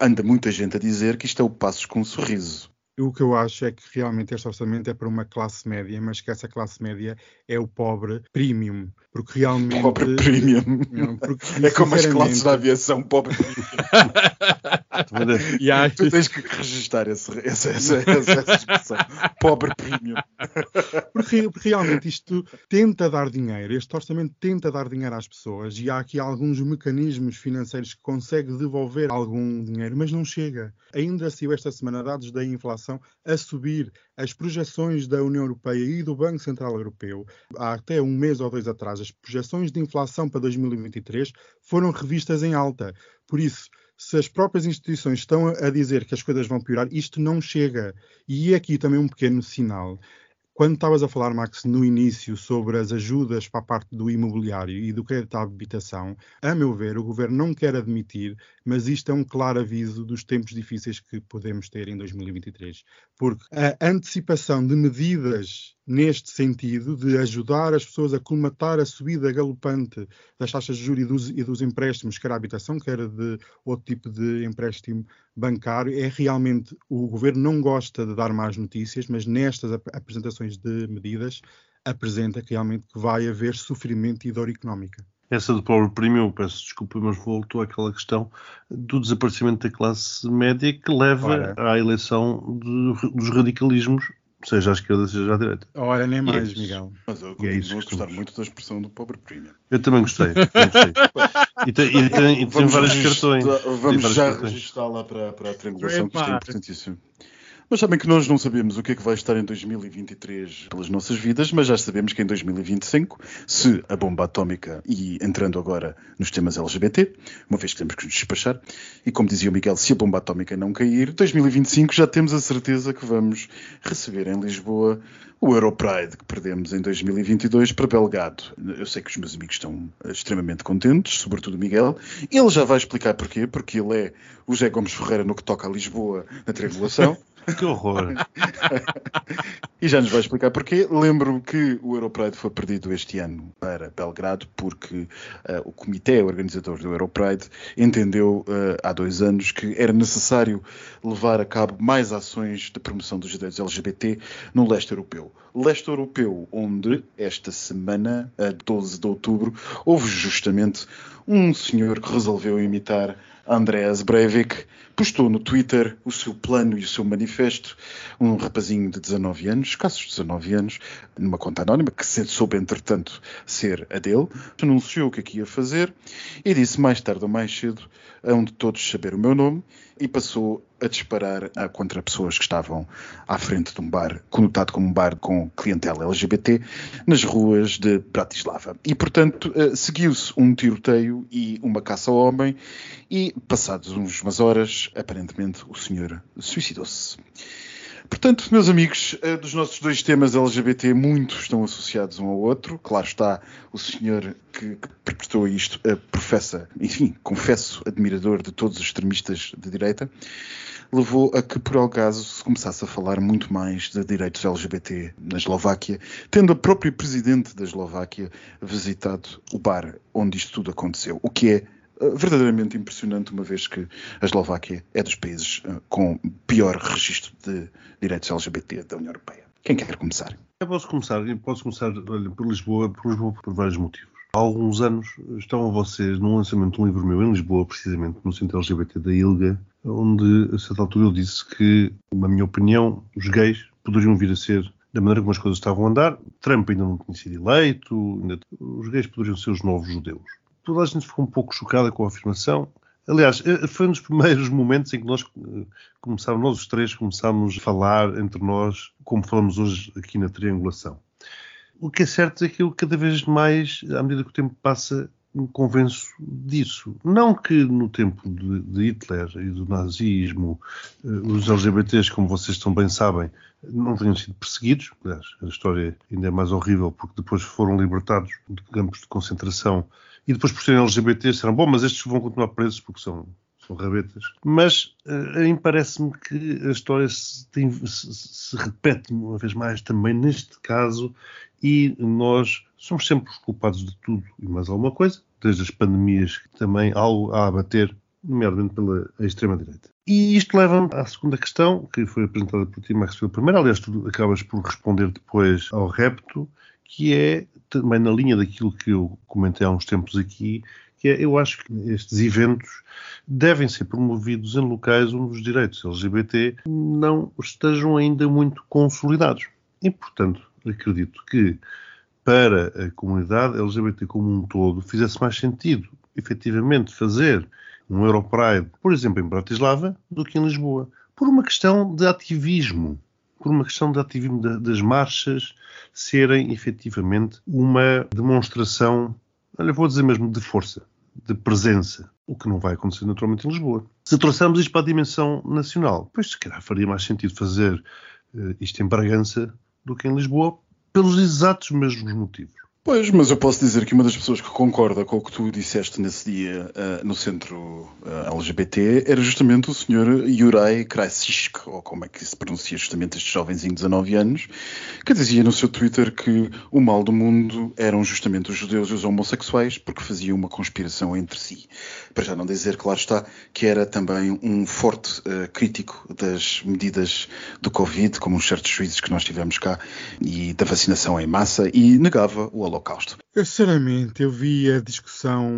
anda muita gente a dizer que isto é o Passos com um sorriso. O que eu acho é que realmente este orçamento é para uma classe média, mas que essa classe média é o pobre premium. Porque realmente. Pobre premium. Não, porque, é como as classes da aviação, pobre premium. (laughs) yeah. Tu tens que registrar essa, essa, essa, essa expressão. Pobre premium. Porque, porque, realmente isto tenta dar dinheiro, este orçamento tenta dar dinheiro às pessoas e há aqui alguns mecanismos financeiros que conseguem devolver algum dinheiro, mas não chega. Ainda saiu esta semana dados da inflação a subir. As projeções da União Europeia e do Banco Central Europeu, há até um mês ou dois atrás, as projeções de inflação para 2023 foram revistas em alta. Por isso, se as próprias instituições estão a dizer que as coisas vão piorar, isto não chega. E é aqui também um pequeno sinal. Quando estavas a falar, Max, no início sobre as ajudas para a parte do imobiliário e do crédito à habitação, a meu ver, o governo não quer admitir, mas isto é um claro aviso dos tempos difíceis que podemos ter em 2023. Porque a antecipação de medidas neste sentido de ajudar as pessoas a colmatar a subida galopante das taxas de juros e dos, e dos empréstimos, quer a habitação, quer de outro tipo de empréstimo bancário, é realmente o governo não gosta de dar más notícias, mas nestas ap apresentações de medidas apresenta que realmente que vai haver sofrimento e dor económica. Essa do pobre premium, peço desculpa, mas voltou àquela questão do desaparecimento da classe média que leva Ora. à eleição dos radicalismos seja à esquerda, seja à direita. Ora, nem mais, é Miguel. Mas eu é continuo a gostar muito da expressão do pobre premium. Eu também gostei. Também gostei. (laughs) e, tem, e, tem, e tem vários cartões. Vamos já registrá-la para, para a triangulação, que isto é importantíssimo. Mas sabem que nós não sabemos o que é que vai estar em 2023 pelas nossas vidas, mas já sabemos que em 2025, se a bomba atómica, e entrando agora nos temas LGBT, uma vez que temos que nos despachar, e como dizia o Miguel, se a bomba atómica não cair, 2025 já temos a certeza que vamos receber em Lisboa o Europride que perdemos em 2022 para Belgado. Eu sei que os meus amigos estão extremamente contentes, sobretudo o Miguel. Ele já vai explicar porquê, porque ele é o José Gomes Ferreira no que toca a Lisboa na triangulação. (laughs) Que horror! (laughs) e já nos vai explicar porquê. Lembro-me que o Europride foi perdido este ano para Belgrado porque uh, o comitê organizador do Europride entendeu uh, há dois anos que era necessário levar a cabo mais ações de promoção dos direitos LGBT no leste europeu. Leste europeu, onde esta semana, a 12 de outubro, houve justamente um senhor que resolveu imitar Andreas Breivik, postou no Twitter o seu plano e o seu manifesto, um rapazinho de 19 anos, escassos 19 anos, numa conta anónima, que se soube entretanto ser a dele, anunciou o que aqui é ia fazer e disse mais tarde ou mais cedo, onde todos saber o meu nome, e passou a disparar contra pessoas que estavam à frente de um bar, conotado como um bar com clientela LGBT, nas ruas de Bratislava. E, portanto, eh, seguiu-se um tiroteio e uma caça ao homem, e, passados umas horas, aparentemente o senhor suicidou-se. Portanto, meus amigos, eh, dos nossos dois temas LGBT, muitos estão associados um ao outro. Claro está, o senhor que, que isto professa, enfim, confesso, admirador de todos os extremistas de direita, levou a que, por acaso, se começasse a falar muito mais de direitos LGBT na Eslováquia, tendo a própria presidente da Eslováquia visitado o bar onde isto tudo aconteceu, o que é verdadeiramente impressionante, uma vez que a Eslováquia é dos países uh, com pior registro de direitos LGBT da União Europeia. Quem quer começar? Eu posso começar, eu posso começar olha, por Lisboa, por Lisboa por vários motivos. Há alguns anos estavam vocês no lançamento de um livro meu em Lisboa, precisamente no Centro LGBT da ILGA, onde a certa altura eu disse que, na minha opinião, os gays poderiam vir a ser da maneira como as coisas estavam a andar. Trump ainda não tinha sido eleito, ainda, os gays poderiam ser os novos judeus toda a gente ficou um pouco chocada com a afirmação. Aliás, eh, foi um dos primeiros (laughs) momentos em que nós eh, começámos, nós os três começámos a falar entre nós, como falamos hoje aqui na triangulação. O que é certo é que eu cada vez mais, à medida que o tempo passa, me convenço disso. Não que no tempo de, de Hitler e do nazismo eh, os LGBTs, como vocês também sabem, não tenham sido perseguidos. Aliás, a história ainda é mais horrível porque depois foram libertados de campos de concentração e depois por serem LGBTs disseram, bom, mas estes vão continuar presos porque são, são rabetas. Mas uh, a mim parece-me que a história se, tem, se, se, repete uma vez mais também neste caso e nós somos sempre os culpados de tudo e mais alguma coisa, desde as pandemias que também algo a abater, nomeadamente pela extrema-direita. E isto leva-me à segunda questão, que foi apresentada por ti, Maxwell, primeiro. Aliás, tu acabas por responder depois ao repto, que é também na linha daquilo que eu comentei há uns tempos aqui, que é, eu acho que estes eventos devem ser promovidos em locais onde os direitos LGBT não estejam ainda muito consolidados. E, portanto, acredito que para a comunidade LGBT como um todo fizesse mais sentido, efetivamente, fazer um Europride, por exemplo, em Bratislava, do que em Lisboa. Por uma questão de ativismo. Por uma questão de ativismo das marchas serem efetivamente uma demonstração, olha, vou dizer mesmo, de força, de presença. O que não vai acontecer naturalmente em Lisboa. Se trouxermos isto para a dimensão nacional, pois se calhar faria mais sentido fazer uh, isto em Bragança do que em Lisboa, pelos exatos mesmos motivos. Pois, mas eu posso dizer que uma das pessoas que concorda com o que tu disseste nesse dia uh, no centro uh, eh, LGBT era justamente o senhor Juraj Krasisk, ou como é que se pronuncia justamente este jovenzinho de 19 anos, que dizia no seu Twitter que o mal do mundo eram justamente os judeus e os homossexuais porque faziam uma conspiração entre si. Para já não dizer, claro está, que era também um forte uh, crítico das medidas do Covid, como uns certos juízes que nós tivemos cá, e da vacinação em massa, e negava o Holocausto. Eu, sinceramente, eu vi a discussão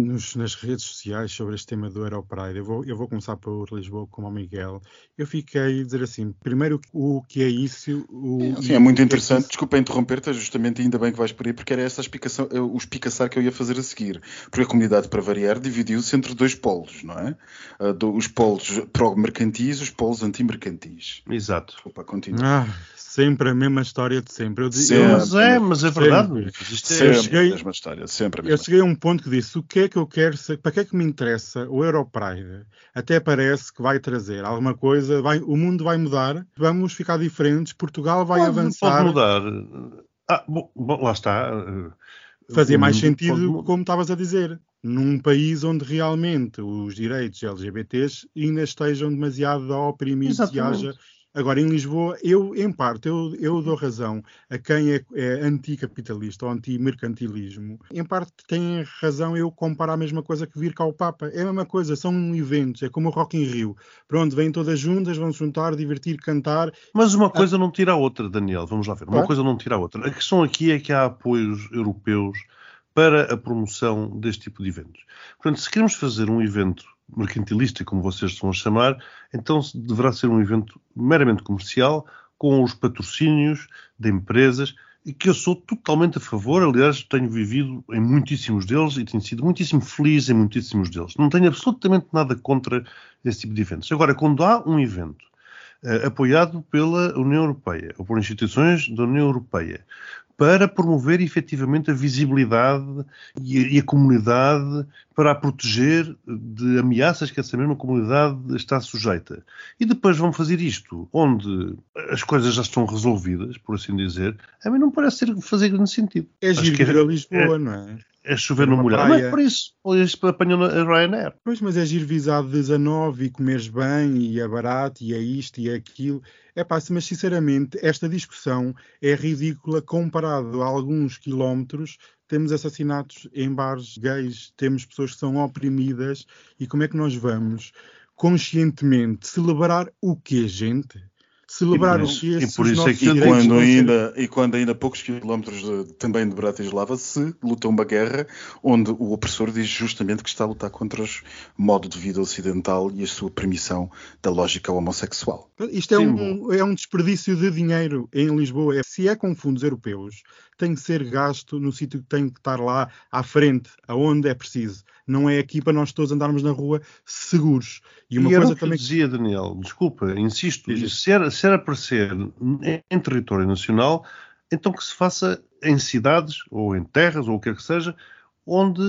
nos, nas redes sociais sobre este tema do Aeropride. Eu vou, eu vou começar por Lisboa, como o Miguel. Eu fiquei a dizer assim: primeiro, o que é isso? O, Sim, é muito é interessante. É Desculpa interromper-te, justamente ainda bem que vais por aí, porque era essa explicação, eh, o espicaçar que eu ia fazer a seguir. Porque a comunidade, para variar, dividiu-se entre dois polos, não é? Uh, os polos pró-mercantis e os polos anti-mercantis. Exato. Desculpa, continua. Ah, sempre a mesma história de sempre. Eu, sempre, mas é, mas é verdade. Sempre, sempre eu cheguei, a mesma história, sempre a mesma Eu cheguei a um ponto que disse, o que é que eu quero, para que é que me interessa o Europride? Até parece que vai trazer alguma coisa, vai, o mundo vai mudar, vamos ficar diferentes, Portugal vai pode, avançar. Pode mudar. Ah, bom, bom, lá está. Fazia mais sentido, como estavas a dizer, num país onde realmente os direitos LGBTs ainda estejam demasiado oprimidos Exatamente. e haja Agora, em Lisboa, eu, em parte, eu, eu dou razão a quem é, é anticapitalista ou anti-mercantilismo. Em parte, tem razão eu comparar a mesma coisa que vir cá o Papa. É a mesma coisa, são eventos, é como o Rock in Rio. Pronto, vêm todas juntas, vão se juntar, divertir, cantar. Mas uma coisa não tira a outra, Daniel, vamos lá ver. Uma coisa não tira a outra. A questão aqui é que há apoios europeus para a promoção deste tipo de eventos. Portanto, se queremos fazer um evento mercantilista, como vocês estão a chamar, então deverá ser um evento meramente comercial, com os patrocínios de empresas, e que eu sou totalmente a favor, aliás, tenho vivido em muitíssimos deles e tenho sido muitíssimo feliz em muitíssimos deles. Não tenho absolutamente nada contra esse tipo de eventos. Agora, quando há um evento uh, apoiado pela União Europeia ou por instituições da União Europeia, para promover efetivamente a visibilidade e a, comunidade para a proteger de ameaças que essa mesma comunidade está sujeita. E depois vão fazer isto onde as coisas já estão resolvidas, por assim dizer, a mim não parece ser, fazer grande sentido. É giro vir a Lisboa, é, não é? É chover no molhado. É por isso. Eles apanham a Ryanair. Pois, mas é giro visado 19 e comeres bem e é barato e é isto e é aquilo. É pá, mas sinceramente, esta discussão é ridícula comparado a alguns quilómetros. Temos assassinatos em bares gays, temos pessoas que são oprimidas e como é que nós vamos conscientemente celebrar o que, gente? Celebraram e, e por isso é que quando ainda, e quando ainda poucos quilómetros de, também de Bratislava se luta uma guerra onde o opressor diz justamente que está a lutar contra o modo de vida ocidental e a sua permissão da lógica homossexual. Isto é, um, é um desperdício de dinheiro em Lisboa. Se é com fundos europeus, tem que ser gasto no sítio que tem que estar lá à frente, aonde é preciso. Não é aqui para nós todos andarmos na rua seguros. E uma e coisa também. Que dizia, Daniel, desculpa, insisto, se ser em território nacional, então que se faça em cidades ou em terras ou o que quer que seja, onde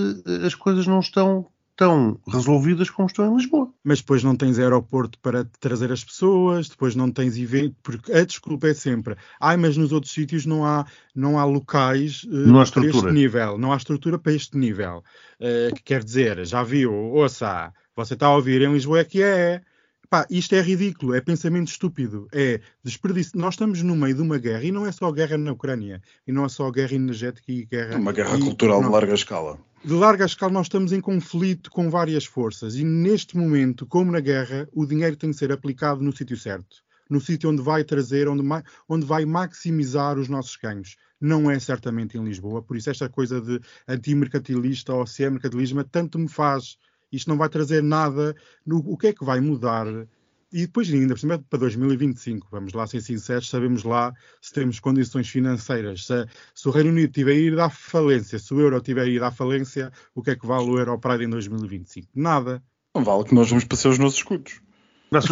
as coisas não estão tão resolvidas como estão em Lisboa. Mas depois não tens aeroporto para trazer as pessoas, depois não tens evento, porque a desculpa é sempre, ai, mas nos outros sítios não há, não há locais uh, não há para este nível, não há estrutura para este nível. Uh, que quer dizer, já viu, ouça, Você está a ouvir em Lisboa é que é. Pá, isto é ridículo, é pensamento estúpido, é desperdício. Nós estamos no meio de uma guerra e não é só guerra na Ucrânia, e não é só guerra energética e guerra. Uma guerra e, cultural não, de larga escala. De larga escala, nós estamos em conflito com várias forças e neste momento, como na guerra, o dinheiro tem que ser aplicado no sítio certo, no sítio onde vai trazer, onde, onde vai maximizar os nossos ganhos. Não é certamente em Lisboa, por isso esta coisa de antimercantilista ou se é mercantilismo, tanto me faz isto não vai trazer nada. No, o que é que vai mudar? E depois, ainda por cima, para 2025, vamos lá ser sinceros, sabemos lá se temos condições financeiras. Se, se o Reino Unido tiver a ir à falência, se o euro tiver a ir à falência, o que é que vale o Euro Pride em 2025? Nada. Não vale que nós vamos passear os nossos escudos. Nosso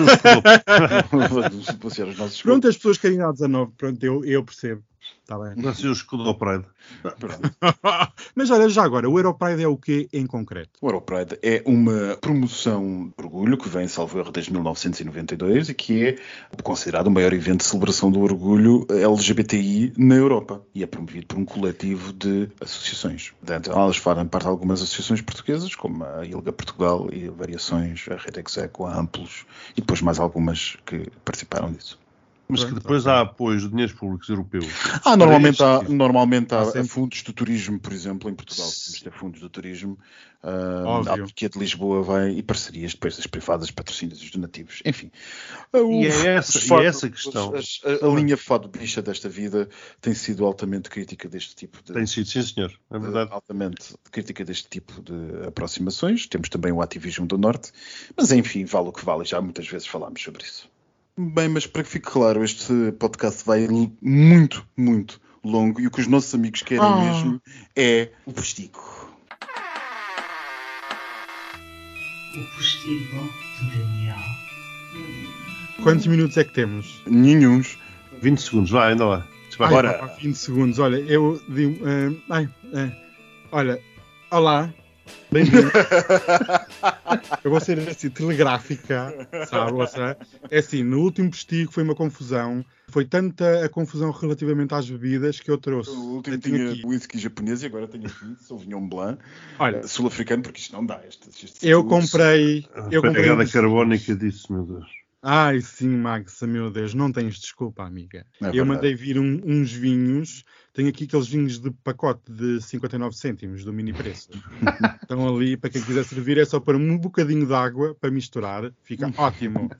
passear os nossos (laughs) escudos. Pronto, as pessoas querem ir à 19, pronto, eu, eu percebo. Está bem. Nasceu o escudo ao Pride. (laughs) Mas olha, já agora, o Europride é o que em concreto? O Europride é uma promoção de orgulho que vem, salvo erro, desde 1992 e que é considerado o maior evento de celebração do orgulho LGBTI na Europa. E é promovido por um coletivo de associações. Dentro elas fazem parte de algumas associações portuguesas, como a ILGA Portugal e variações, a Rede Execo, a Amplos e depois mais algumas que participaram disso. Mas que depois há apoios de dinheiros públicos europeus. Ah, normalmente há, normalmente há, há fundos de turismo, por exemplo, em Portugal. Temos ter fundos de turismo. Uh, a de Lisboa vai e parcerias de empresas privadas, patrocínios e donativos. Enfim. E é essa, fado, e é essa questão. A, a, a, linha fado bicha desta vida tem sido altamente crítica deste tipo de. Tem sido, sim, senhor. É verdade. altamente crítica deste tipo de aproximações. Temos também o Activismo do Norte. Mas enfim, vale o que vale. Já muitas vezes falámos sobre isso. Bem, mas para que fique claro, este podcast vai muito, muito longo e o que os nossos amigos querem ah. mesmo é o postigo. O postigo de Daniel. Quantos minutos é que temos? Nenhuns. 20 segundos, vai, ainda lá. Ai, Bora. 20 segundos, olha, eu digo. Uh, ai, uh, olha, olá, Bem-vindo. (laughs) eu vou ser assim, telegráfica, sabe? Seja, é assim, no último postigo foi uma confusão. Foi tanta a confusão relativamente às bebidas que eu trouxe. O último tinha aqui. whisky japonês e agora tenho aqui Sauvignon Blanc Olha, sul-africano, porque isto não dá. Este, este eu comprei. Eu comprei a pegada carbónica disso, meu Deus. Ai, sim, Max, meu Deus, não tens desculpa, amiga. É eu mandei vir um, uns vinhos tenho aqui aqueles vinhos de pacote de 59 cêntimos do mini preço. (laughs) Estão ali, para quem quiser servir, é só para um bocadinho de água para misturar. Fica (laughs) ótimo.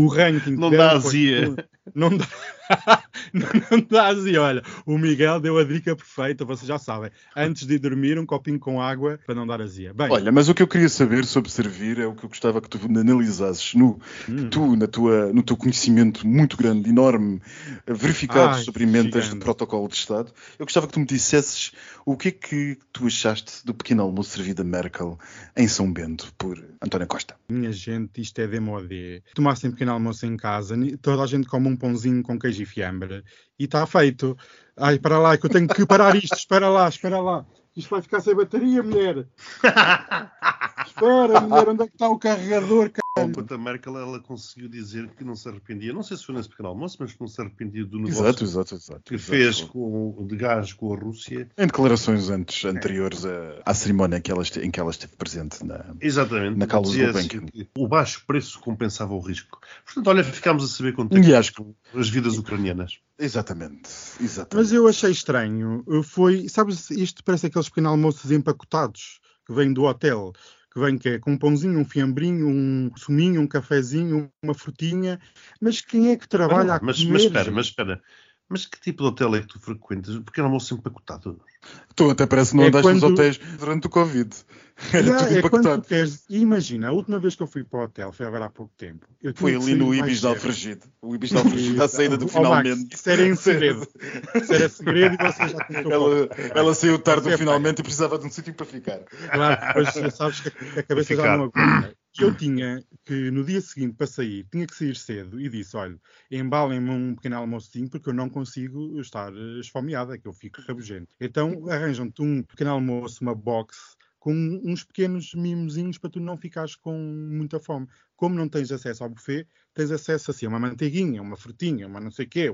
O ranking. Não dá azia. Não dá. (laughs) não dá azia. Olha, o Miguel deu a dica perfeita, vocês já sabem. Antes de dormir, um copinho com água para não dar azia. Bem, Olha, mas o que eu queria saber sobre servir é o que eu gostava que tu analisasses no, hum. tu, na tua, no teu conhecimento muito grande, enorme, verificado Ai, sobre emendas gigante. de protocolo de Estado eu gostava que tu me dissesses o que é que tu achaste do pequeno almoço servido a Merkel em São Bento por António Costa. Minha gente, isto é demodé. Tomassem pequeno almoço em casa, toda a gente come um pãozinho com queijo e fiambre e está feito. Ai, para lá, que eu tenho que parar isto. espera lá, espera lá. Isto vai ficar sem bateria, mulher. (laughs) Espera, mulher, onde é que está o carregador? A Merkel ela conseguiu dizer que não se arrependia, não sei se foi nesse pequeno almoço, mas que não se arrependia do negócio exato, exato, exato, que fez com, de gás com a Rússia. Em declarações antes, anteriores à, à cerimónia em que, ela esteve, em que ela esteve presente na, Exatamente, na causa do Banking. O baixo preço compensava o risco. Portanto, olha, ficámos a saber quanto é acho que... as vidas ucranianas. Exatamente, exatamente. Mas eu achei estranho. Foi, sabes, isto parece aqueles pequenos almoços empacotados que vêm do hotel que vem que é com um pãozinho, um fiambrinho, um suminho, um cafezinho, uma frutinha. Mas quem é que trabalha mas, a comer? Mas espera, mas espera. Mas que tipo de hotel é que tu frequentas? Porque era almoço empacotado. Tu até parece que não é andaste quando... nos hotéis durante o Covid. (laughs) Era yeah, tudo é quando queres... Imagina, a última vez que eu fui para o hotel foi agora há pouco tempo. foi ali no Ibis de Alfragide. O Ibis de Alfragide, à saída do oh, finalmente. Max, isso era em (laughs) segredo. isso era segredo e você já contou. Ela, ela saiu tarde do finalmente e precisava de um sítio para ficar. Claro, depois já sabes que a cabeça já não aguenta eu tinha que, no dia seguinte, para sair, tinha que sair cedo e disse: olha, embalem-me um pequeno almocinho porque eu não consigo estar eh, esfomeada, que eu fico rabugento. Então arranjam-te um pequeno almoço, uma box, com uns pequenos mimozinhos para tu não ficares com muita fome. Como não tens acesso ao buffet, tens acesso assim a uma manteiguinha, uma frutinha, uma não sei o quê.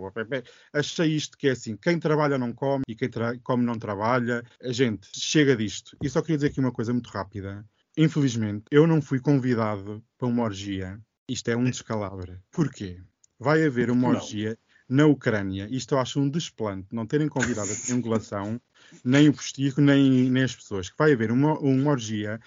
Achei isto que é assim: quem trabalha não come e quem come não trabalha. A gente chega disto. E só queria dizer aqui uma coisa muito rápida infelizmente, eu não fui convidado para uma orgia. Isto é um descalabro. Porquê? Vai haver uma Não. orgia na Ucrânia. Isto eu acho um desplante. Não terem convidado a triangulação, (laughs) nem o postigo, nem, nem as pessoas. Que vai haver uma, uma orgia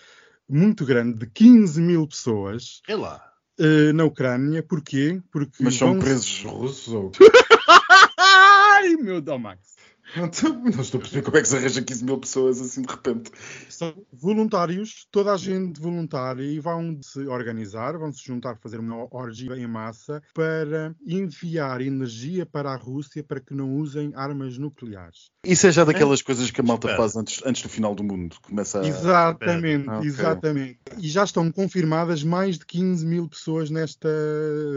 muito grande de 15 mil pessoas É lá. eh, na Ucrânia. Porquê? Porque Mas são vão- presos russos ou. (laughs) Ai, meu Deus, Max. Não (laughs) estou não estou a perceber como é que se arranja 15 mil pessoas assim de repente. São voluntários, toda a gente voluntária, e vão se organizar, vão se juntar, fazer uma orgia em massa para enviar energia para a Rússia para que não usem armas nucleares. Isso é já daquelas coisas que a malta Espera. faz antes, antes do final do mundo. Começa a. Exatamente, Ah, ok. exatamente. E já estão confirmadas mais de 15 mil pessoas nesta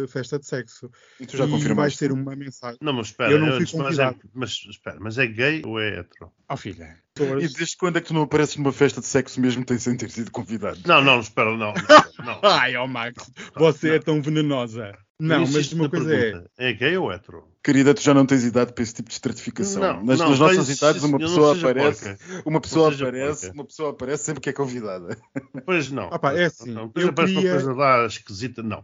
festa de sexo. E tu já e vai confirmaste. ser uma mensagem. Não, mas espera. Eu não fui antes, mas, é, convidado. mas, espera, mas é gay ou é hetero? Oh, filha. E desde quando é que tu não apareces numa festa de sexo mesmo tem sem ter sido convidado? Não, não, espera, não. (laughs) não, não. Ai, oh Max, você é tão venenosa. Não, mas uma coisa é. pergunta. É gay ou hetero? Querida, tu já não tens idade para esse tipo de estratificação. Não, nas, não, nas nossas idades, uma não pessoa aparece, porca. uma pessoa aparece, porca. uma pessoa aparece sempre que é convidada. Pois não. Ah pá, é assim, Não, eu queria- uma coisa lá esquisita, não.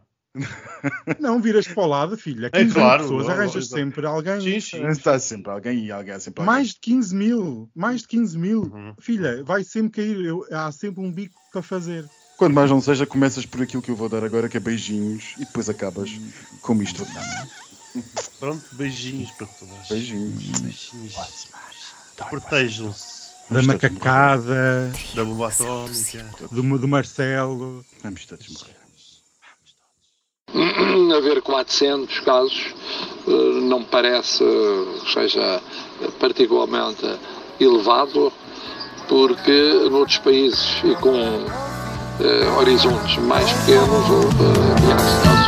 Não, viras para o lado, filha. É 15 claro, mil pessoas, não, arranjas sempre alguém. Sim, sim. Está sempre alguém e alguém há sempre alguém. Mais de 15 mil. Mais de 15 mil. Uhum. Filha, vai sempre cair. eu- há sempre um bico para fazer. Quando mais não seja, começas por aquilo que eu vou dar agora, que é beijinhos, e depois acabas com isto. Pronto, beijinhos para todas. Beijinhos. Beijinhos. Protejam-se Da macacada, da bomba atómica. do, do Marcelo. Vamos todos morrer. (clears throat) haver 400 casos eh, não me parece eh, que seja particularmente elevado, porque noutros países e com eh, horizontes mais pequenos houve eh, casos.